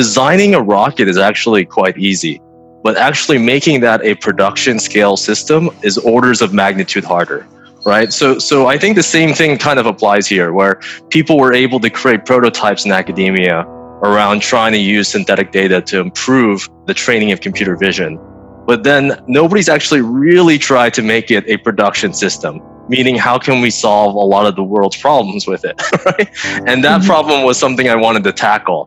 designing a rocket is actually quite easy, but actually making that a production scale system is orders of magnitude harder right? So so i think the same thing kind of applies here where people were able to create prototypes in academia around trying to use synthetic data to improve the training of computer vision. But then nobody's actually really tried to make it a production system meaning how can we solve a lot of the world's problems with it right? And that mm-hmm. problem was something i wanted to tackle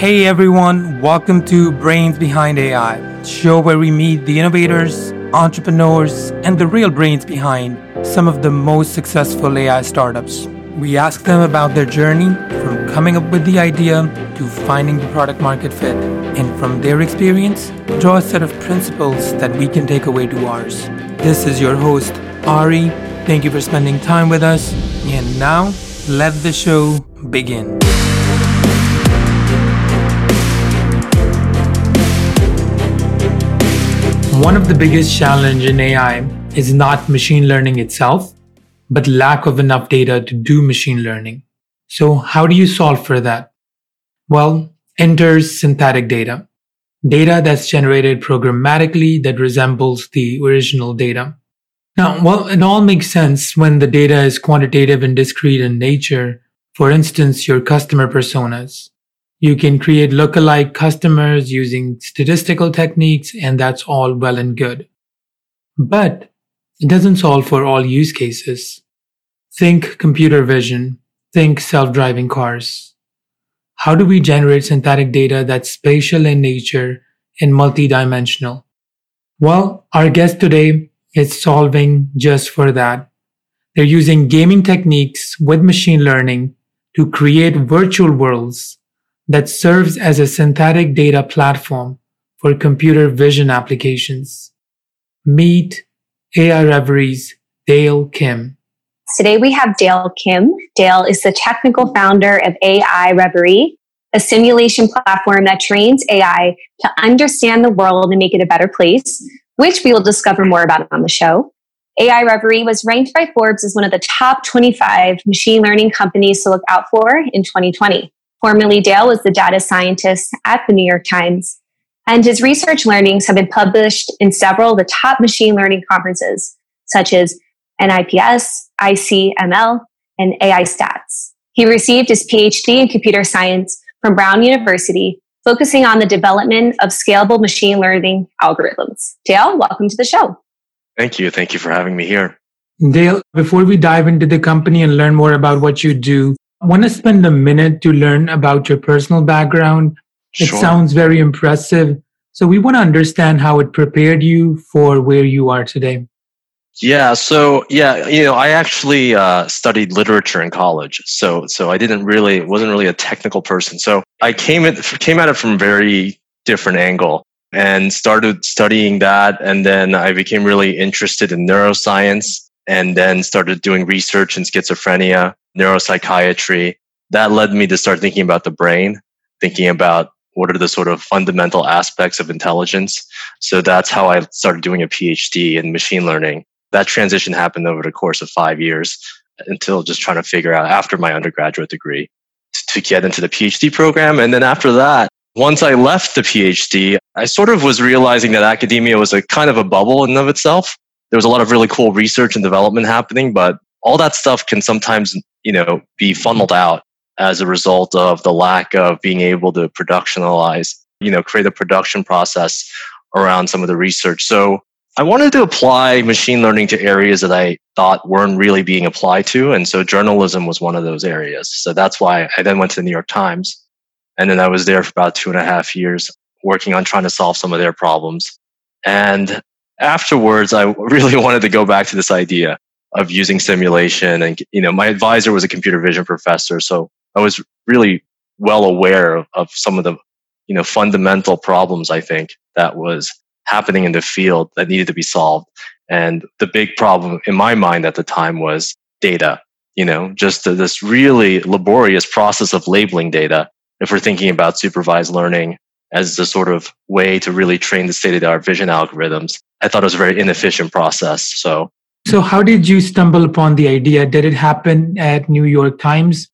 Hey everyone, welcome to Brains Behind AI, show where we meet the innovators, entrepreneurs, and the real brains behind some of the most successful AI startups. We ask them about their journey from coming up with the idea to finding the product market fit, and from their experience, draw a set of principles that we can take away to ours. This is your host, Ari. Thank you for spending time with us, and now let the show begin. One of the biggest challenge in AI is not machine learning itself, but lack of enough data to do machine learning. So how do you solve for that? Well, enters synthetic data. Data that's generated programmatically that resembles the original data. Now, well, it all makes sense when the data is quantitative and discrete in nature. For instance, your customer personas. You can create lookalike customers using statistical techniques, and that's all well and good. But it doesn't solve for all use cases. Think computer vision, think self-driving cars. How do we generate synthetic data that's spatial in nature and multidimensional? Well, our guest today is solving just for that. They're using gaming techniques with machine learning to create virtual worlds that serves as a synthetic data platform for computer vision applications. Meet AI Reveries Dale Kim. Today we have Dale Kim. Dale is the technical founder of AI Reverie, a simulation platform that trains AI to understand the world and make it a better place, which we will discover more about on the show. AI Reverie was ranked by Forbes as one of the top 25 machine learning companies to look out for in 2020. Formerly, Dale was the data scientist at the New York Times, and his research learnings have been published in several of the top machine learning conferences, such as NIPS, ICML, and AI Stats. He received his PhD in computer science from Brown University, focusing on the development of scalable machine learning algorithms. Dale, welcome to the show. Thank you. Thank you for having me here. Dale, before we dive into the company and learn more about what you do, I want to spend a minute to learn about your personal background. It sure. sounds very impressive. So we want to understand how it prepared you for where you are today. Yeah, so yeah, you know, I actually uh, studied literature in college, so so I didn't really wasn't really a technical person. So I came at came at it from very different angle and started studying that, and then I became really interested in neuroscience, and then started doing research in schizophrenia neuropsychiatry. That led me to start thinking about the brain, thinking about what are the sort of fundamental aspects of intelligence. So that's how I started doing a PhD in machine learning. That transition happened over the course of five years until just trying to figure out after my undergraduate degree to get into the PhD program. And then after that, once I left the PhD, I sort of was realizing that academia was a kind of a bubble in of itself. There was a lot of really cool research and development happening, but all that stuff can sometimes you know be funneled out as a result of the lack of being able to productionalize you know create a production process around some of the research. So i wanted to apply machine learning to areas that i thought weren't really being applied to and so journalism was one of those areas. So that's why i then went to the new york times and then i was there for about two and a half years working on trying to solve some of their problems. And afterwards i really wanted to go back to this idea of using simulation and you know my advisor was a computer vision professor so i was really well aware of, of some of the you know fundamental problems i think that was happening in the field that needed to be solved. And the big problem in my mind at the time was data you know just this really laborious process of labeling data. If we're thinking about supervised learning as the sort of way to really train the state of the art vision algorithms i thought it was a very inefficient process. So so, how did you stumble upon the idea? Did it happen at New York Times?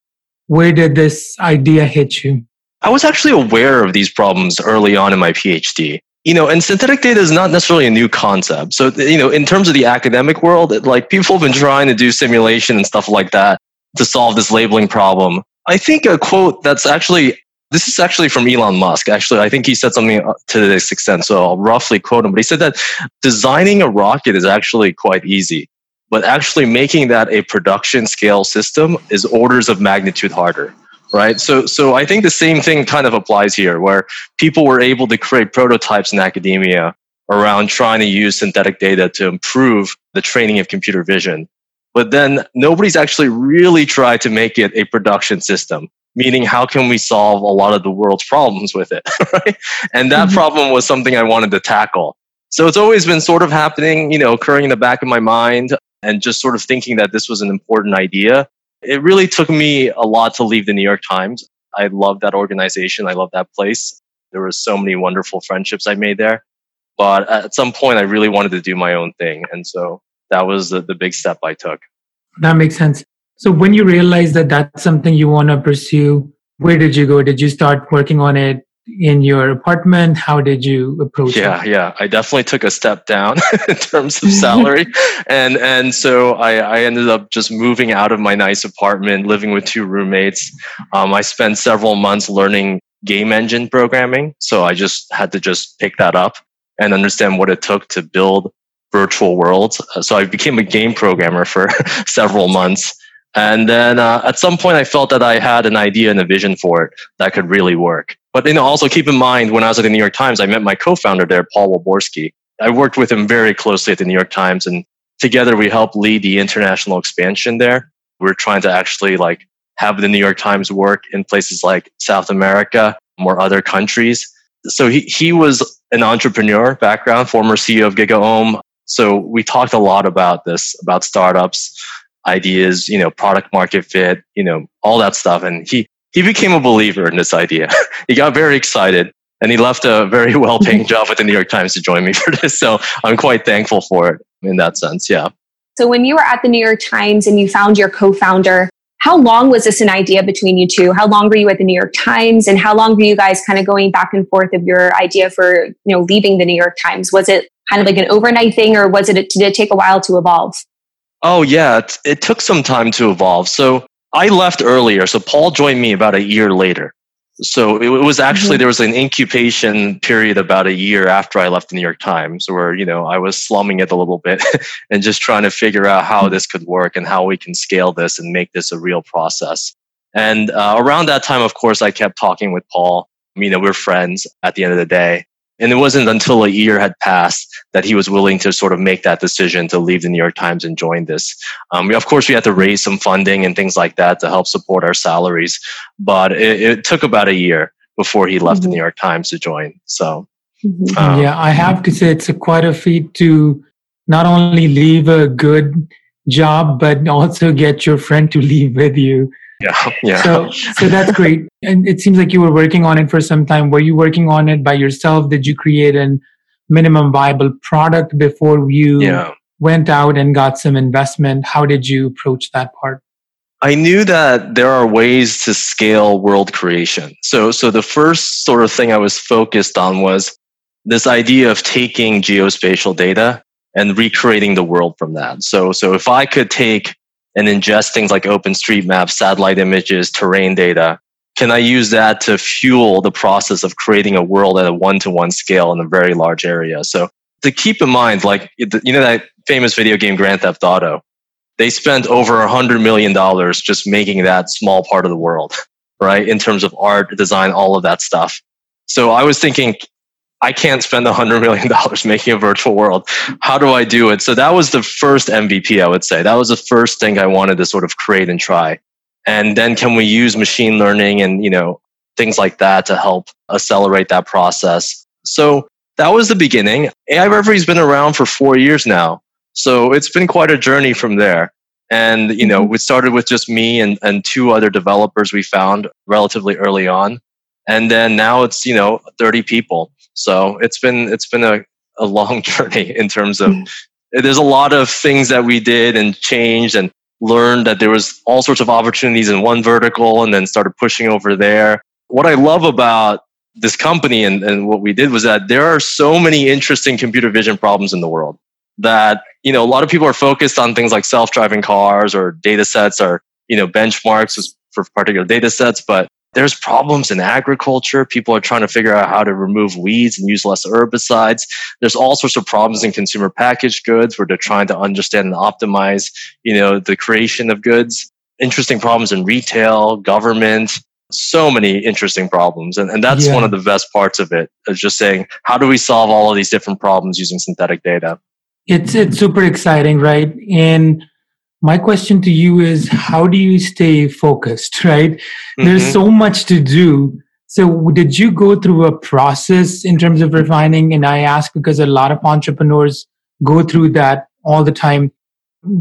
where did this idea hit you? I was actually aware of these problems early on in my PhD. You know, and synthetic data is not necessarily a new concept. So, you know, in terms of the academic world, like people have been trying to do simulation and stuff like that to solve this labeling problem. I think a quote that's actually this is actually from Elon Musk. Actually, I think he said something uh, to this extent. So I'll roughly quote him. But he said that designing a rocket is actually quite easy, but actually making that a production scale system is orders of magnitude harder. Right. So, so I think the same thing kind of applies here where people were able to create prototypes in academia around trying to use synthetic data to improve the training of computer vision. But then nobody's actually really tried to make it a production system meaning how can we solve a lot of the world's problems with it right? And that mm-hmm. problem was something i wanted to tackle. So it's always been sort of happening you know occurring in the back of my mind and just sort of thinking that this was an important idea. It really took me a lot to leave the new york times. I love that organization. I love that place. There were so many wonderful friendships i made there. But at some point i really wanted to do my own thing. And so that was the, the big step i took. That makes sense so when you realized that that's something you want to pursue, where did you go? Did you start working on it in your apartment? How did you approach yeah, it? Yeah, yeah. I definitely took a step down in terms of salary. and and so I, I ended up just moving out of my nice apartment, living with two roommates. Um, I spent several months learning game engine programming. So I just had to just pick that up and understand what it took to build virtual worlds. So I became a game programmer for several months. And then uh, at some point, I felt that I had an idea and a vision for it that could really work. But you know, also keep in mind, when I was at the New York Times, I met my co-founder there, Paul Walborsky. I worked with him very closely at the New York Times, and together we helped lead the international expansion there. We we're trying to actually like have the New York Times work in places like South America or other countries. So he, he was an entrepreneur background, former CEO of GigaOM. So we talked a lot about this, about startups ideas, you know, product market fit, you know, all that stuff. And he, he became a believer in this idea. he got very excited and he left a very well paying job at the New York Times to join me for this. So I'm quite thankful for it in that sense. Yeah. So when you were at the New York Times and you found your co-founder, how long was this an idea between you two? How long were you at the New York Times and how long were you guys kind of going back and forth of your idea for, you know, leaving the New York Times? Was it kind of like an overnight thing or was it, did it take a while to evolve? Oh, yeah. It, it took some time to evolve. So I left earlier. So Paul joined me about a year later. So it, was actually, mm-hmm. there was an incubation period about a year after I left the New York Times where, you know, I was slumming it a little bit and just trying to figure out how this could work and how we can scale this and make this a real process. And uh, around that time, of course, I kept talking with Paul. You know, we're friends at the end of the day. And it wasn't until a year had passed that he was willing to sort of make that decision to leave the New York Times and join this. Um, we, of course, we had to raise some funding and things like that to help support our salaries, but it, it took about a year before he left mm-hmm. the New York Times to join. So, mm-hmm. um, yeah, I have to say it's a quite a feat to not only leave a good job, but also get your friend to leave with you. Yeah, yeah. So, so that's great. And it seems like you were working on it for some time. Were you working on it by yourself? Did you create a minimum viable product before you yeah. went out and got some investment? How did you approach that part? I knew that there are ways to scale world creation. So, so the first sort of thing I was focused on was this idea of taking geospatial data and recreating the world from that. So, so if I could take and ingest things like OpenStreetMap, satellite images, terrain data, can I use that to fuel the process of creating a world at a one to one scale in a very large area? So to keep in mind, like, you know, that famous video game Grand Theft Auto, they spent over a hundred million dollars just making that small part of the world, right? In terms of art, design, all of that stuff. So I was thinking, I can't spend a hundred million dollars making a virtual world. How do I do it? So that was the first MVP, I would say. That was the first thing I wanted to sort of create and try. And then can we use machine learning and, you know, things like that to help accelerate that process? So that was the beginning. AI Reverie has been around for four years now. So it's been quite a journey from there. And, you know, mm-hmm. we started with just me and, and two other developers we found relatively early on. And then now it's, you know, 30 people. So it's been it's been a, a long journey in terms of mm. there's a lot of things that we did and changed and learned that there was all sorts of opportunities in one vertical and then started pushing over there. What I love about this company and, and what we did was that there are so many interesting computer vision problems in the world that, you know, a lot of people are focused on things like self-driving cars or data sets or, you know, benchmarks for particular data sets. But there's problems in agriculture. People are trying to figure out how to remove weeds and use less herbicides. There's all sorts of problems in consumer packaged goods where they're trying to understand and optimize, you know, the creation of goods. Interesting problems in retail, government, so many interesting problems. And, and that's yeah. one of the best parts of it is just saying, how do we solve all of these different problems using synthetic data? It's, it's super exciting, right? And my question to you is how do you stay focused, right? Mm-hmm. There's so much to do. So did you go through a process in terms of refining? And I ask because a lot of entrepreneurs go through that all the time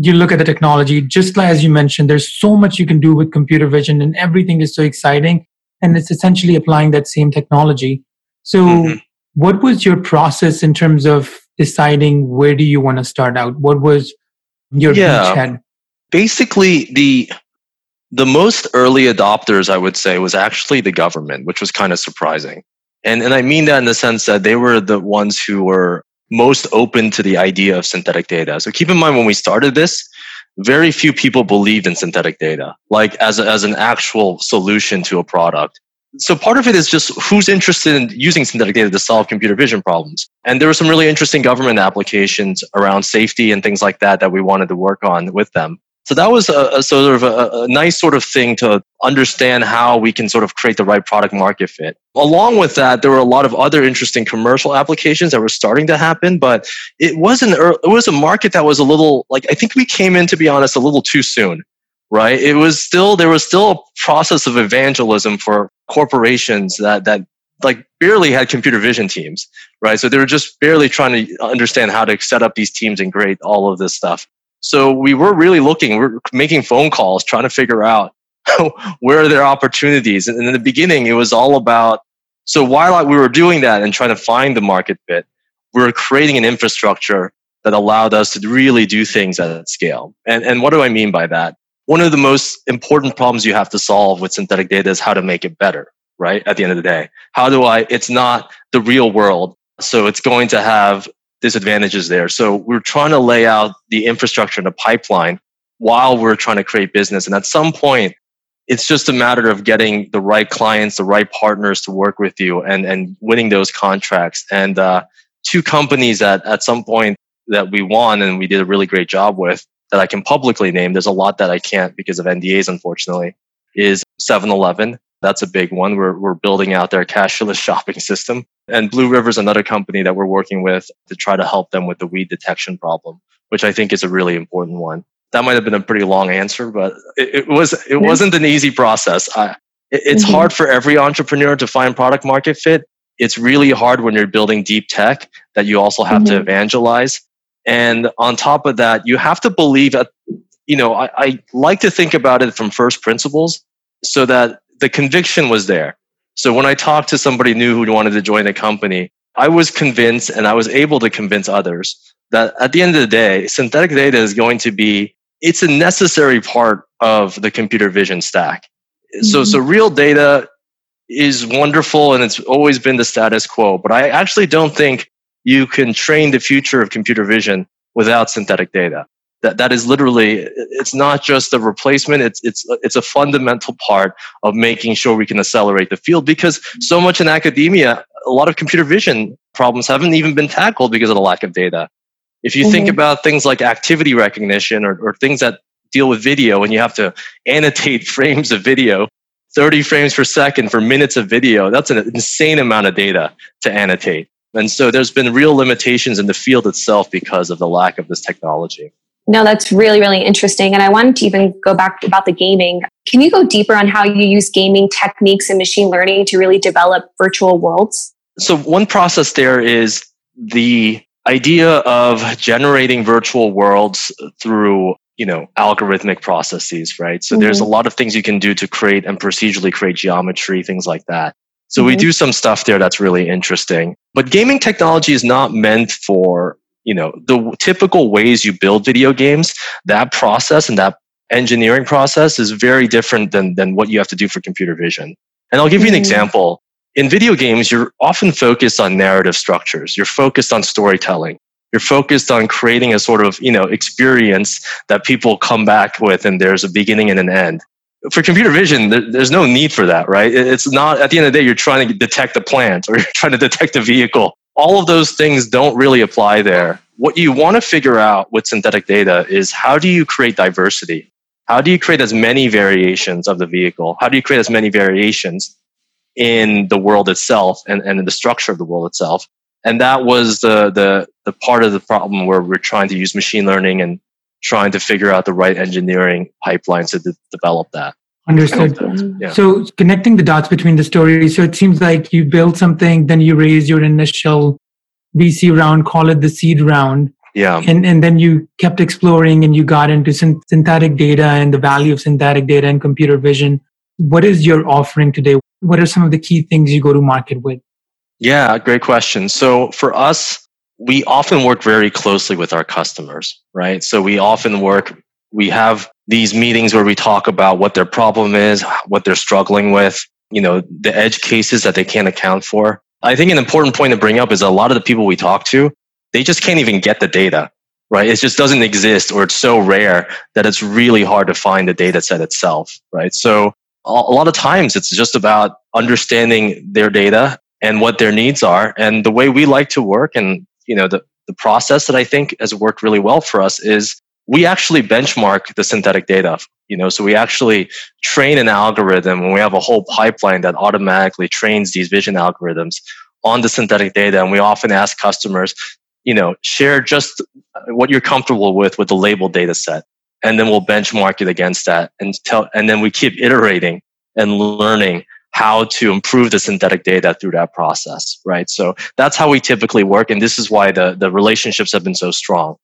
you look at the technology, just like as you mentioned, there's so much you can do with computer vision and everything is so exciting. And it's essentially applying that same technology. So mm-hmm. what was your process in terms of deciding where do you want to start out? What was your yeah, beachhead? Basically the the most early adopters, I would say, was actually the government, which was kind of surprising. And and I mean that in the sense that they were the ones who were most open to the idea of synthetic data. So keep in mind when we started this, very few people believed in synthetic data, like as, a, as an actual solution to a product. So part of it is just who's interested in using synthetic data to solve computer vision problems. And there were some really interesting government applications around safety and things like that that we wanted to work on with them. So that was a, a sort of a, a, nice sort of thing to understand how we can sort of create the right product market fit. Along with that, there were a lot of other interesting commercial applications that were starting to happen, but it was an it was a market that was a little like I think we came in to be honest a little too soon, right? It was still there was still a process of evangelism for corporations that that like barely had computer vision teams, right? So they were just barely trying to understand how to set up these teams and create all of this stuff. So we were really looking, we we're making phone calls, trying to figure out where are their opportunities. And in the beginning, it was all about, so while we were doing that and trying to find the market fit, we were creating an infrastructure that allowed us to really do things at scale. And, and what do I mean by that? One of the most important problems you have to solve with synthetic data is how to make it better, right? At the end of the day, how do I, it's not the real world. So it's going to have disadvantages there. So we're trying to lay out the infrastructure and the pipeline while we're trying to create business. And at some point, it's just a matter of getting the right clients, the right partners to work with you and, and winning those contracts. And uh, two companies that at some point that we won and we did a really great job with that I can publicly name, there's a lot that I can't because of NDAs, unfortunately, is 7 Eleven that's a big one. We're, we're building out their cashless shopping system. And Blue River is another company that we're working with to try to help them with the weed detection problem, which I think is a really important one. That might have been a pretty long answer, but it, it was it wasn't an easy process. I, it, it's mm-hmm. hard for every entrepreneur to find product market fit. It's really hard when you're building deep tech that you also have mm-hmm. to evangelize. And on top of that, you have to believe that, you know, I, I like to think about it from first principles so that the conviction was there. So when I talked to somebody new who wanted to join a company, I was convinced and I was able to convince others that at the end of the day, synthetic data is going to be, it's a necessary part of the computer vision stack. Mm-hmm. So, so real data is wonderful and it's always been the status quo, but I actually don't think you can train the future of computer vision without synthetic data that that is literally it's not just a replacement it's it's it's a fundamental part of making sure we can accelerate the field because so much in academia a lot of computer vision problems haven't even been tackled because of the lack of data. If you mm-hmm. think about things like activity recognition or, or things that deal with video and you have to annotate frames of video 30 frames per second for minutes of video that's an insane amount of data to annotate. And so there's been real limitations in the field itself because of the lack of this technology no, that's really, really interesting. And I wanted to even go back about the gaming. Can you go deeper on how you use gaming techniques and machine learning to really develop virtual worlds? So, one process there is the idea of generating virtual worlds through you know algorithmic processes right so mm-hmm. there's a lot of things you can do to create and procedurally create geometry things like that so mm-hmm. we do some stuff there that's really interesting but gaming technology is not meant for you know the typical ways you build video games that process and that engineering process is very different than, than what you have to do for computer vision. And I'll give you an mm-hmm. example. In video games, you're often focused on narrative structures. You're focused on storytelling. You're focused on creating a sort of, you know, experience that people come back with and there's a beginning and an end. For computer vision, there's no need for that, right? It's not, at the end of the day, you're trying to detect a plant or you're trying to detect a vehicle. All of those things don't really apply there. What you want to figure out with synthetic data is how do you create diversity? How do you create as many variations of the vehicle? How do you create as many variations in the world itself and, and in the structure of the world itself? And that was the, the, the part of the problem where we're trying to use machine learning and trying to figure out the right engineering pipelines to de- develop that. Understood. Yeah. So connecting the dots between the stories. So it seems like you build something, then you raise your initial VC round, call it the seed round. Yeah. And, and then you kept exploring and you got into synthetic data and the value of synthetic data and computer vision. What is your offering today? What are some of the key things you go to market with? Yeah, great question. So for us, we often work very closely with our customers, right? So we often work, we have these meetings where we talk about what their problem is, what they're struggling with, you know, the edge cases that they can't account for. I think an important point to bring up is a lot of the people we talk to, they just can't even get the data, right? It just doesn't exist or it's so rare that it's really hard to find the data set itself, right? So a lot of times it's just about understanding their data and what their needs are. And the way we like to work and, you know, the, the process that I think has worked really well for us is we actually benchmark the synthetic data you know so we actually train an algorithm and we have a whole pipeline that automatically trains these vision algorithms on the synthetic data and we often ask customers you know, share just what you're comfortable with with the label data set. And then we'll benchmark it against that and tell, and then we keep iterating and learning how to improve the synthetic data through that process, right? So that's how we typically work. And this is why the, the relationships have been so strong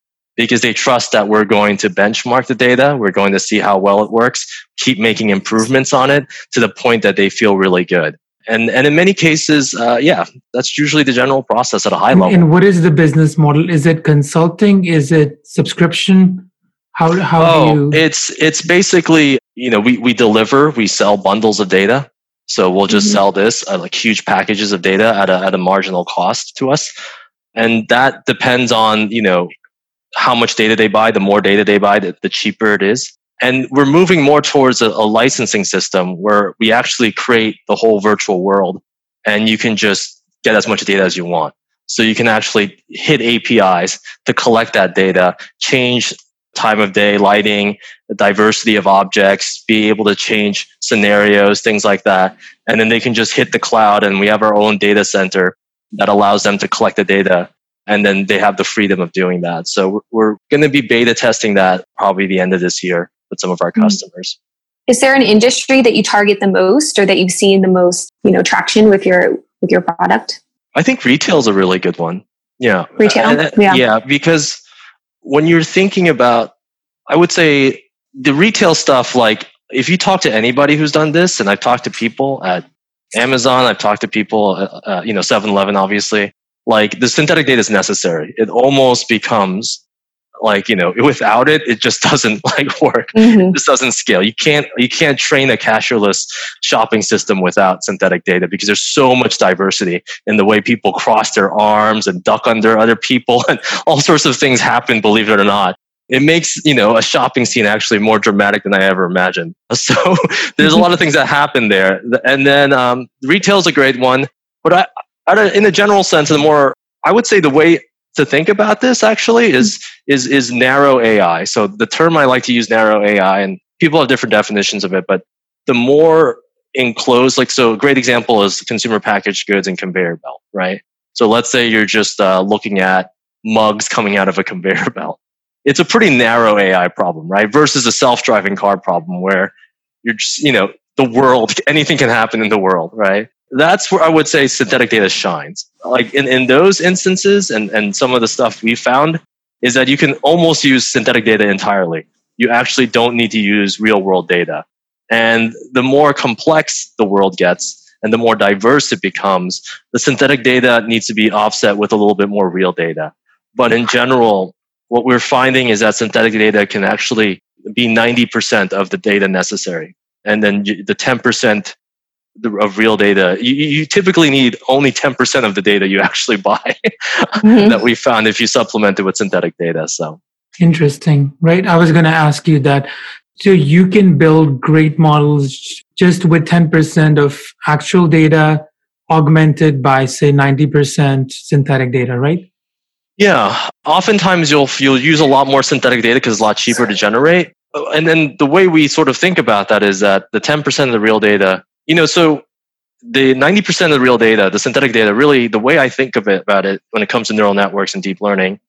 because they trust that we're going to benchmark the data. We're going to see how well it works, keep making improvements on it to the point that they feel really good. And and in many cases uh, yeah that's usually the general process at a high level. and what is the business model? Is it consulting? Is it subscription? How how oh, do you it's it's basically you know we we deliver we sell bundles of data. So we'll just mm-hmm. sell this uh, like huge packages of data at a at a marginal cost to us. And that depends on you know how much data they buy the more data they buy the, the cheaper it is and we're moving more towards a, a, licensing system where we actually create the whole virtual world and you can just get as much data as you want. So you can actually hit APIs to collect that data, change time of day, lighting, the diversity of objects, be able to change scenarios, things like that. And then they can just hit the cloud and we have our own data center that allows them to collect the data and then they have the freedom of doing that. So we're, going to be beta testing that probably the end of this year with some of our mm-hmm. customers. Is there an industry that you target the most or that you've seen the most, you know, traction with your with your product? I think retail is a really good one. Yeah. Retail. Yeah. Yeah, because when you're thinking about I would say the retail stuff like if you talk to anybody who's done this and I've talked to people at Amazon, I've talked to people, uh, uh you know, 7-Eleven, obviously. Like the synthetic data is necessary. It almost becomes like you know without it it just doesn't like work mm-hmm. it just doesn't scale you can't you can't train a cashierless shopping system without synthetic data because there's so much diversity in the way people cross their arms and duck under other people and all sorts of things happen believe it or not it makes you know a shopping scene actually more dramatic than I ever imagined. So there's a lot of things that happen there, and then um, retail is a great one. But I, in a general sense, the more I would say the way to think about this actually is is is narrow AI. So the term I like to use narrow AI and people have different definitions of it, but the more enclosed like so a great example is consumer packaged goods and conveyor belt, right? So let's say you're just uh, looking at mugs coming out of a conveyor belt. It's a pretty narrow AI problem, right? Versus a self-driving car problem where you're just, you know, the world, anything can happen in the world, right? That's where I would say synthetic data shines. Like in, in those instances and, and some of the stuff we found is that you can almost use synthetic data entirely. You actually don't need to use real world data. And the more complex the world gets and the more diverse it becomes, the synthetic data needs to be offset with a little bit more real data. But in general, what we're finding is that synthetic data can actually be 90% of the data necessary. And then the 10% of real data, you, you typically need only 10% of the data you actually buy mm-hmm. that we found if you supplement it with synthetic data. So interesting, right? I was going to ask you that. So you can build great models just with 10% of actual data augmented by say 90% synthetic data, right? Yeah, oftentimes you'll you'll use a lot more synthetic data because it's a lot cheaper to generate. And then the way we sort of think about that is that the 10% of the real data, you know, so the 90% of the real data, the synthetic data, really the way I think of it about it when it comes to neural networks and deep learning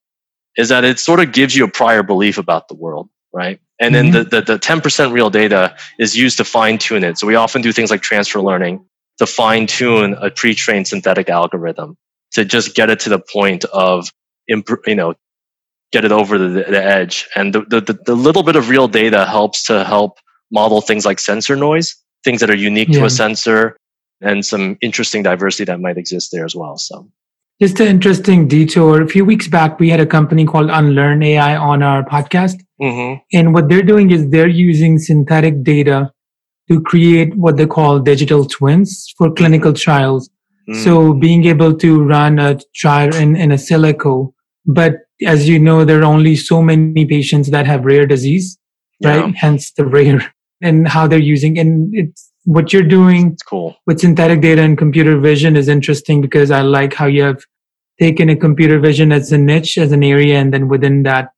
is that it sort of gives you a prior belief about the world, right? And mm-hmm. then the, the, the 10% real data is used to fine tune it. So we often do things like transfer learning to fine tune a pre-trained synthetic algorithm to just get it to the point of you know get it over the, the edge and the, the, the little bit of real data helps to help model things like sensor noise things that are unique yeah. to a sensor and some interesting diversity that might exist there as well so just an interesting detour a few weeks back we had a company called unlearn ai on our podcast mm-hmm. and what they're doing is they're using synthetic data to create what they call digital twins for clinical trials Mm. So being able to run a trial in, in a silico, but as you know, there are only so many patients that have rare disease, right? Yeah. Hence the rare and how they're using and it's what you're doing it's cool with synthetic data and computer vision is interesting because I like how you have taken a computer vision as a niche, as an area, and then within that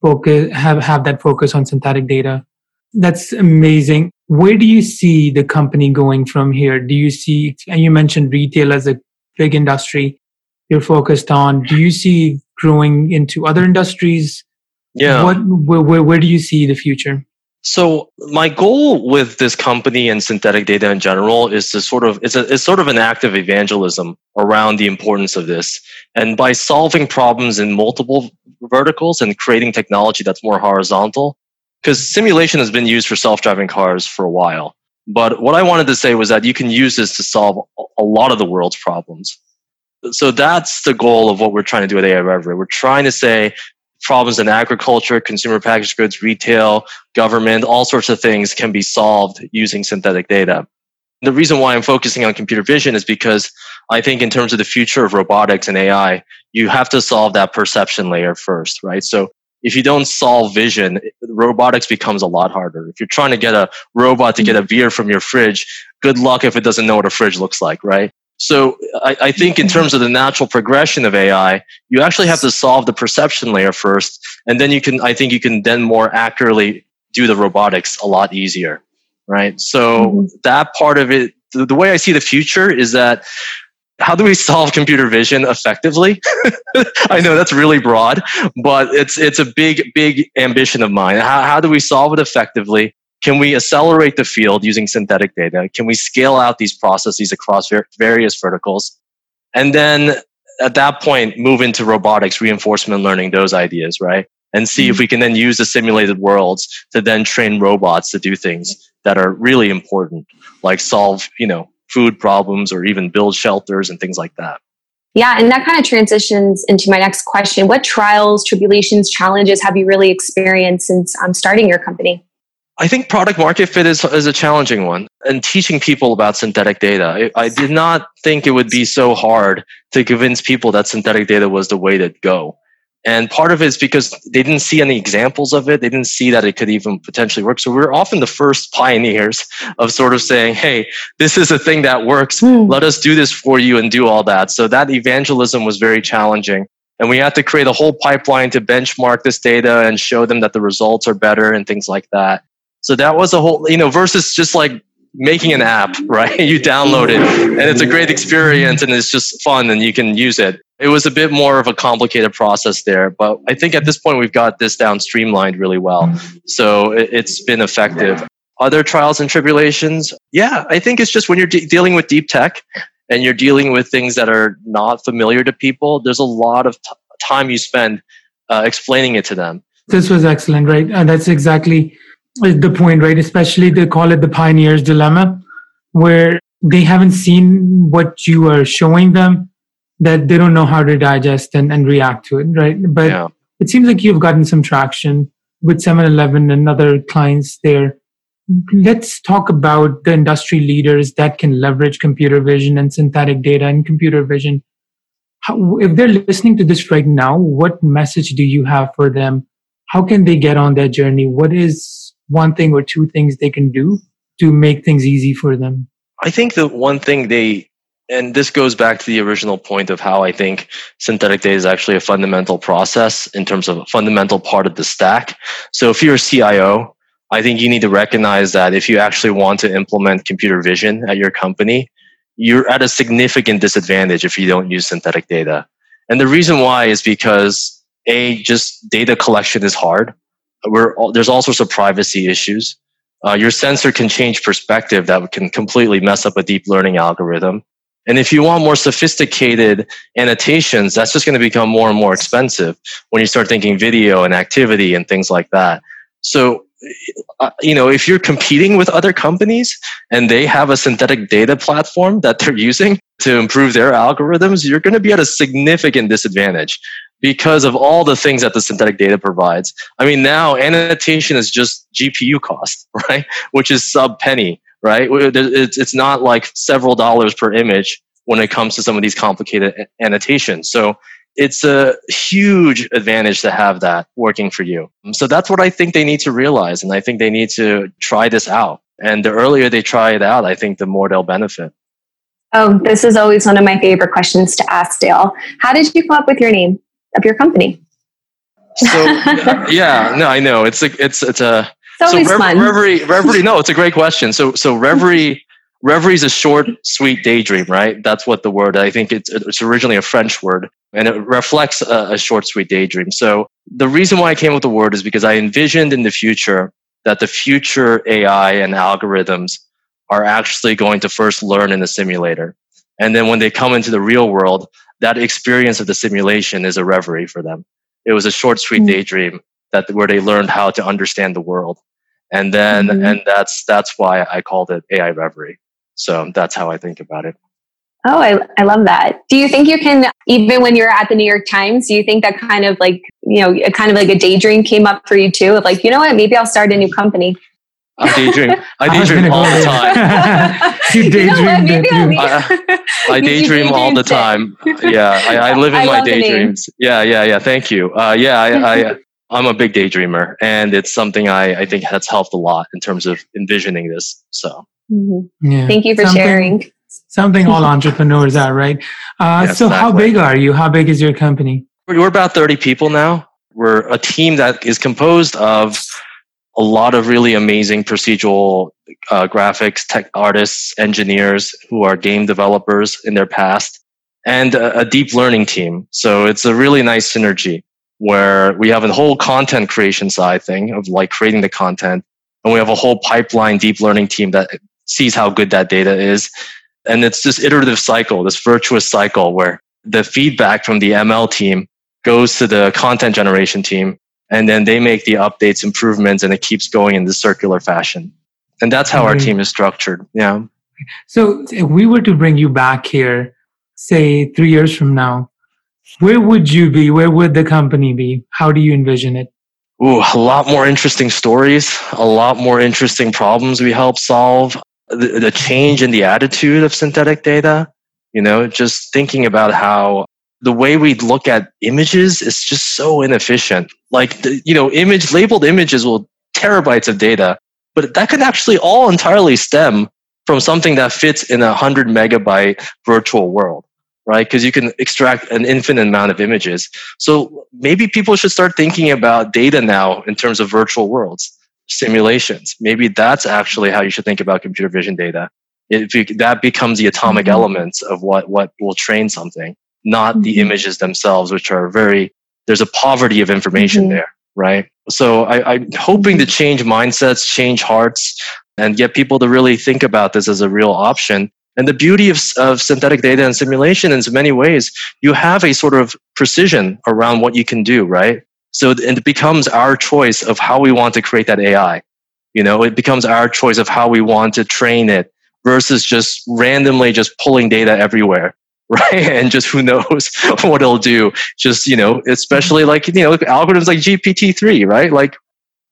focus have, have that focus on synthetic data. That's amazing. Where do you see the company going from here? Do you see, and you mentioned retail as a big industry you're focused on. Do you see growing into other industries? Yeah. What, where, where, where do you see the future? So my goal with this company and synthetic data in general is to sort of it's a it's sort of an act of evangelism around the importance of this. And by solving problems in multiple verticals and creating technology that's more horizontal, because simulation has been used for self-driving cars for a while. But what I wanted to say was that you can use this to solve a lot of the world's problems. So that's the goal of what we're trying to do at AI Reverie. We're trying to say problems in agriculture, consumer packaged goods, retail, government, all sorts of things can be solved using synthetic data. The reason why I'm focusing on computer vision is because I think in terms of the future of robotics and AI, you have to solve that perception layer first, right? So if you don't solve vision, robotics becomes a lot harder. If you're trying to get a robot to get a mm-hmm. beer from your fridge, good luck if it doesn't know what a fridge looks like, right? So I, I, think in terms of the natural progression of AI, you actually have to solve the perception layer first, and then you can. I think you can then more accurately do the robotics a lot easier, right? So mm-hmm. that part of it, the, the way I see the future is that how do we solve computer vision effectively? I know that's really broad, but it's it's a big big ambition of mine. How, how do we solve it effectively? Can we accelerate the field using synthetic data? Can we scale out these processes across ver- various verticals? And then at that point, move into robotics, reinforcement learning, those ideas, right? And see mm-hmm. if we can then use the simulated worlds to then train robots to do things that are really important, like solve, you know, food problems or even build shelters and things like that. Yeah, and that kind of transitions into my next question. What trials, tribulations, challenges have you really experienced since um, starting your company? I think product market fit is, is a challenging one. And teaching people about synthetic data, I, I did not think it would be so hard to convince people that synthetic data was the way to go. And part of it is because they didn't see any examples of it. They didn't see that it could even potentially work. So we are often the first pioneers of sort of saying, Hey, this is a thing that works. Mm. Let us do this for you and do all that. So that evangelism was very challenging. And we had to create a whole pipeline to benchmark this data and show them that the results are better and things like that. So that was a whole, you know, versus just like making an app, right? you download it and it's a great experience and it's just fun and you can use it. It was a bit more of a complicated process there, but I think at this point we've got this down streamlined really well. So it's been effective. Other trials and tribulations, yeah, I think it's just when you're de- dealing with deep tech and you're dealing with things that are not familiar to people, there's a lot of t- time you spend uh, explaining it to them. This was excellent, right? And that's exactly the point, right? Especially they call it the pioneer's dilemma, where they haven't seen what you are showing them that they don't know how to digest and, and react to it, right? But yeah. it seems like you've gotten some traction with 7-Eleven and other clients there. Let's talk about the industry leaders that can leverage computer vision and synthetic data and computer vision. How, if they're listening to this right now, what message do you have for them? How can they get on that journey? What is one thing or two things they can do to make things easy for them? I think the one thing they and this goes back to the original point of how I think synthetic data is actually a fundamental process in terms of a fundamental part of the stack. So if you're a CIO, I think you need to recognize that if you actually want to implement computer vision at your company, you're at a significant disadvantage if you don't use synthetic data. And the reason why is because a just data collection is hard. We're, there's all sorts of privacy issues. Uh, your sensor can change perspective that can completely mess up a deep learning algorithm. And if you want more sophisticated annotations, that's just going to become more and more expensive when you start thinking video and activity and things like that. So, uh, you know, if you're competing with other companies and they have a synthetic data platform that they're using to improve their algorithms, you're going to be at a significant disadvantage because of all the things that the synthetic data provides. I mean, now annotation is just GPU cost, right? Which is sub penny right? It's, it's not like several dollars per image when it comes to some of these complicated annotations. So it's a huge advantage to have that working for you. So that's what I think they need to realize. And I think they need to try this out. And the earlier they try it out, I think the more they'll benefit. Oh, this is always one of my favorite questions to ask, Dale. How did you come up with your name of your company? So yeah, no, I know it's a, it's it's a it's so fun. Reverie, reverie. No, it's a great question. So, so reverie, reverie is a short, sweet daydream, right? That's what the word. I think it's it's originally a French word, and it reflects a, a short, sweet daydream. So, the reason why I came up with the word is because I envisioned in the future that the future AI and algorithms are actually going to first learn in the simulator, and then when they come into the real world, that experience of the simulation is a reverie for them. It was a short, sweet mm. daydream that where they learned how to understand the world. And then mm-hmm. and that's that's why i called it ai reverie. So that's how i think about it. Oh I, I love that. Do you think you can even when you're at the new york times do you think that kind of like you know kind of like a daydream came up for you too? Of like you know what? Maybe i'll start a new company I daydream. I daydream all the time. you daydream. You know I, I daydream all the time. Yeah, I, I live in I my daydreams. Yeah, yeah, yeah. Thank you. Uh, yeah, I, I I'm a big daydreamer, and it's something I, I think has helped a lot in terms of envisioning this. So, mm-hmm. yeah. thank you for something, sharing. Something all entrepreneurs are, right? Uh, so, exactly. how big are you? How big is your company? We're about 30 people now. We're a team that is composed of a lot of really amazing procedural uh, graphics tech artists, engineers who are game developers in their past, and a, a deep learning team. So, it's a really nice synergy where we have a whole content creation side thing of like creating the content. And we have a whole pipeline deep learning team that sees how good that data is. And it's this iterative cycle, this virtuous cycle where the feedback from the ML team goes to the content generation team. And then they make the updates, improvements, and it keeps going in this circular fashion. And that's how mm-hmm. our team is structured. Yeah. So if we were to bring you back here, say three years from now, where would you be? Where would the company be? How do you envision it? Ooh, a lot more interesting stories, a lot more interesting problems we help solve. The, the change in the attitude of synthetic data, you know, just thinking about how the way we look at images is just so inefficient. Like, the, you know, image labeled images will terabytes of data, but that could actually all entirely stem from something that fits in a hundred megabyte virtual world right? Because you can extract an infinite amount of images. So maybe people should start thinking about data now in terms of virtual worlds, simulations. Maybe that's actually how you should think about computer vision data. If you, that becomes the atomic mm-hmm. elements of what, what will train something, not mm-hmm. the images themselves, which are very, there's a poverty of information mm-hmm. there, right? So I, I'm hoping to change mindsets, change hearts, and get people to really think about this as a real option and the beauty of, of synthetic data and simulation is in many ways, you have a sort of precision around what you can do, right? So it becomes our choice of how we want to create that AI. You know, it becomes our choice of how we want to train it versus just randomly just pulling data everywhere. Right. And just who knows what it'll do. Just, you know, especially like, you know, algorithms like GPT-3, right? Like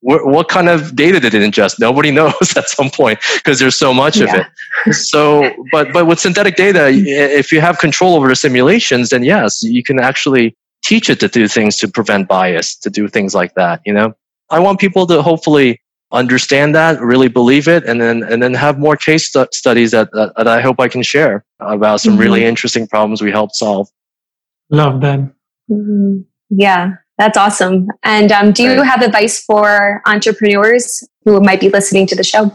what kind of data did it ingest? Nobody knows at some point because there's so much yeah. of it. So, but but with synthetic data, if you have control over the simulations, then yes, you can actually teach it to do things to prevent bias, to do things like that. You know, I want people to hopefully understand that, really believe it, and then and then have more case stu- studies that, that, that I hope I can share about some mm-hmm. really interesting problems we helped solve. Love that. Mm-hmm. Yeah, that's awesome. And um, do you have advice for entrepreneurs who might be listening to the show?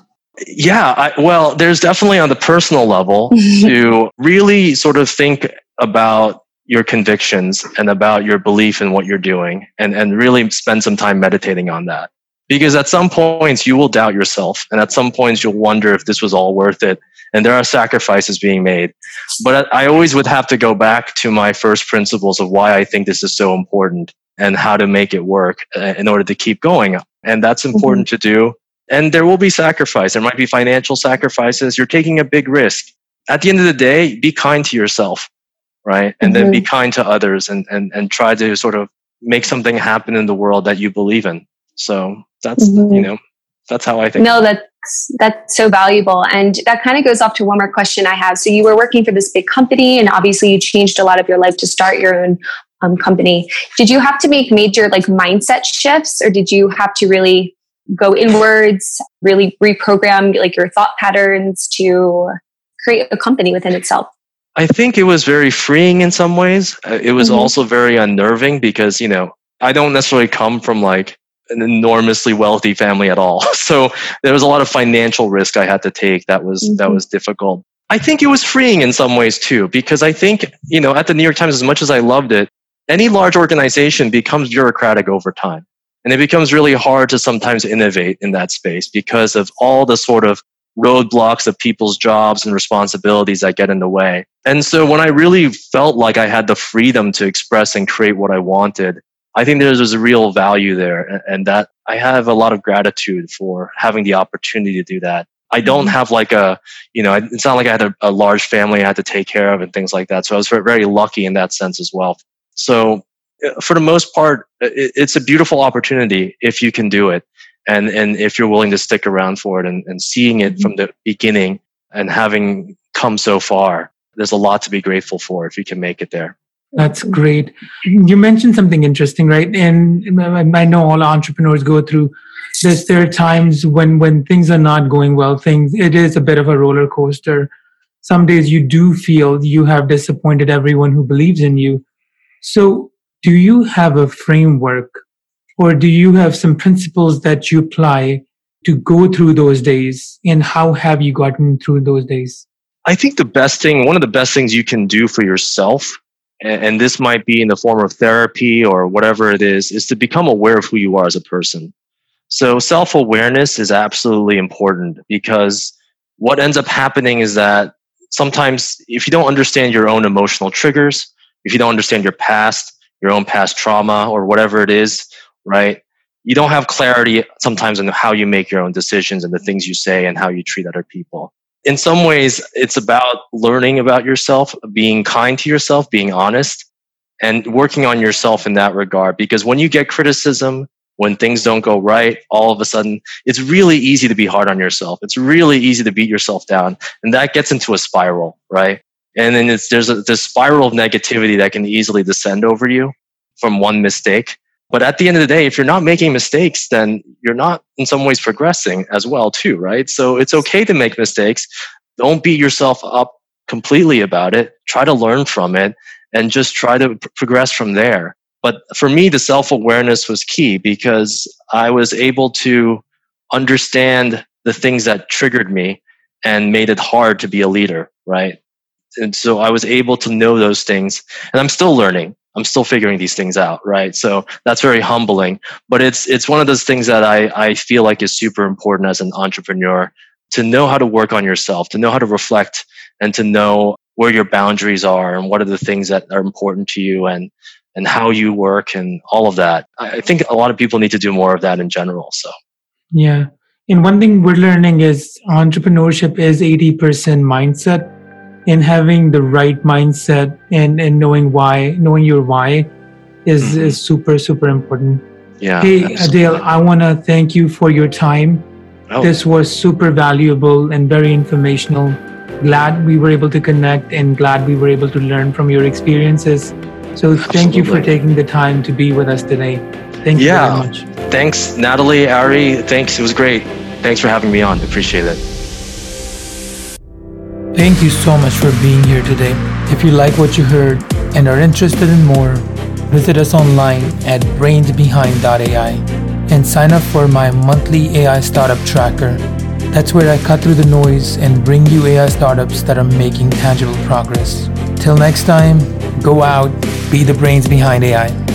Yeah, I, well, there's definitely on the personal level to really sort of think about your convictions and about your belief in what you're doing and, and really spend some time meditating on that. Because at some points you will doubt yourself and at some points you'll wonder if this was all worth it. And there are sacrifices being made. But I always would have to go back to my first principles of why I think this is so important and how to make it work uh, in order to keep going. And that's mm-hmm. important mm-hmm. to do. And there will be sacrifice. There might be financial sacrifices. You're taking a big risk. At the end of the day, be kind to yourself, right? And mm-hmm. then be mm-hmm. kind to others and, and, and try to sort of make something happen in the world that you believe in. So that's, mm-hmm. you know, that's how I think. No, that's, that's so valuable. And that kind of goes off to one more question I have. So you were working for this big company and obviously you changed a lot of your life to start your own um, company. Did you have to make major like mindset shifts or did you have to really go inwards, really reprogram like your thought patterns to create a company within itself? I think it was very freeing in some ways. Uh, it was mm-hmm. also very unnerving because, you know, I don't necessarily come from like an enormously wealthy family at all. So there was a lot of financial risk I had to take that was mm-hmm. that was difficult. I think it was freeing in some ways too because I think, you know, at the New York Times as much as I loved it, any large organization becomes bureaucratic over time. And it becomes really hard to sometimes innovate in that space because of all the sort of roadblocks of people's jobs and responsibilities that get in the way. And so when I really felt like I had the freedom to express and create what I wanted, I think there's a real value there and that I have a lot of gratitude for having the opportunity to do that. I don't mm-hmm. have like a, you know, it's not like I had a, a, large family I had to take care of and things like that. So I was very lucky in that sense as well. So uh, for the most part, it's a beautiful opportunity if you can do it. And, and if you're willing to stick around for it and, and seeing it from the beginning and having come so far, there's a lot to be grateful for if you can make it there. That's mm-hmm. great. You mentioned something interesting, right? And I know all entrepreneurs go through this. There are times when, when things are not going well, things, it is a bit of a roller coaster. Some days you do feel you have disappointed everyone who believes in you. So, do you have a framework or do you have some principles that you apply to go through those days? And how have you gotten through those days? I think the best thing, one of the best things you can do for yourself, and this might be in the form of therapy or whatever it is, is to become aware of who you are as a person. So self awareness is absolutely important because what ends up happening is that sometimes if you don't understand your own emotional triggers, if you don't understand your past, your own past trauma or whatever it is, right? You don't have clarity sometimes on how you make your own decisions and the things you say and how you treat other people. In some ways, it's about learning about yourself, being kind to yourself, being honest, and working on yourself in that regard. Because when you get criticism, when things don't go right, all of a sudden, it's really easy to be hard on yourself. It's really easy to beat yourself down. And that gets into a spiral, right? and then there's a this spiral of negativity that can easily descend over you from one mistake but at the end of the day if you're not making mistakes then you're not in some ways progressing as well too right? So it's okay to make mistakes. Don't beat yourself up completely about it. Try to learn from it and just try to progress from there. But for me the self-awareness was key because i was able to understand the things that triggered me and made it hard to be a leader right? And so I was able to know those things and I'm still learning. I'm still figuring these things out, right? So that's very humbling, but it's, it's one of those things that I, I feel like is super important as an entrepreneur to know how to work on yourself, to know how to reflect and to know where your boundaries are and what are the things that are important to you and, and how you work and all of that. I think a lot of people need to do more of that in general. So, yeah. And one thing we're learning is entrepreneurship is 80% mindset and having the right mindset and and knowing why knowing your why is mm-hmm. is super super important Yeah. Hey, absolutely. Adele, I want to thank you for your time. Oh, This was super valuable and very informational. Glad we were able to connect and glad we were able to learn from your experiences. So thank you for taking the time to be with us today. Thank you Yeah. very much. thanks, Natalie, Ari. Thanks. It was great. Thanks for having me on. Appreciate it. Thank you so much for being here today. If you like what you heard and are interested in more, visit us online at brainsbehind.ai and sign up for my monthly AI startup tracker. That's where I cut through the noise and bring you AI startups that are making tangible progress. Till next time, go out, be the brains behind AI.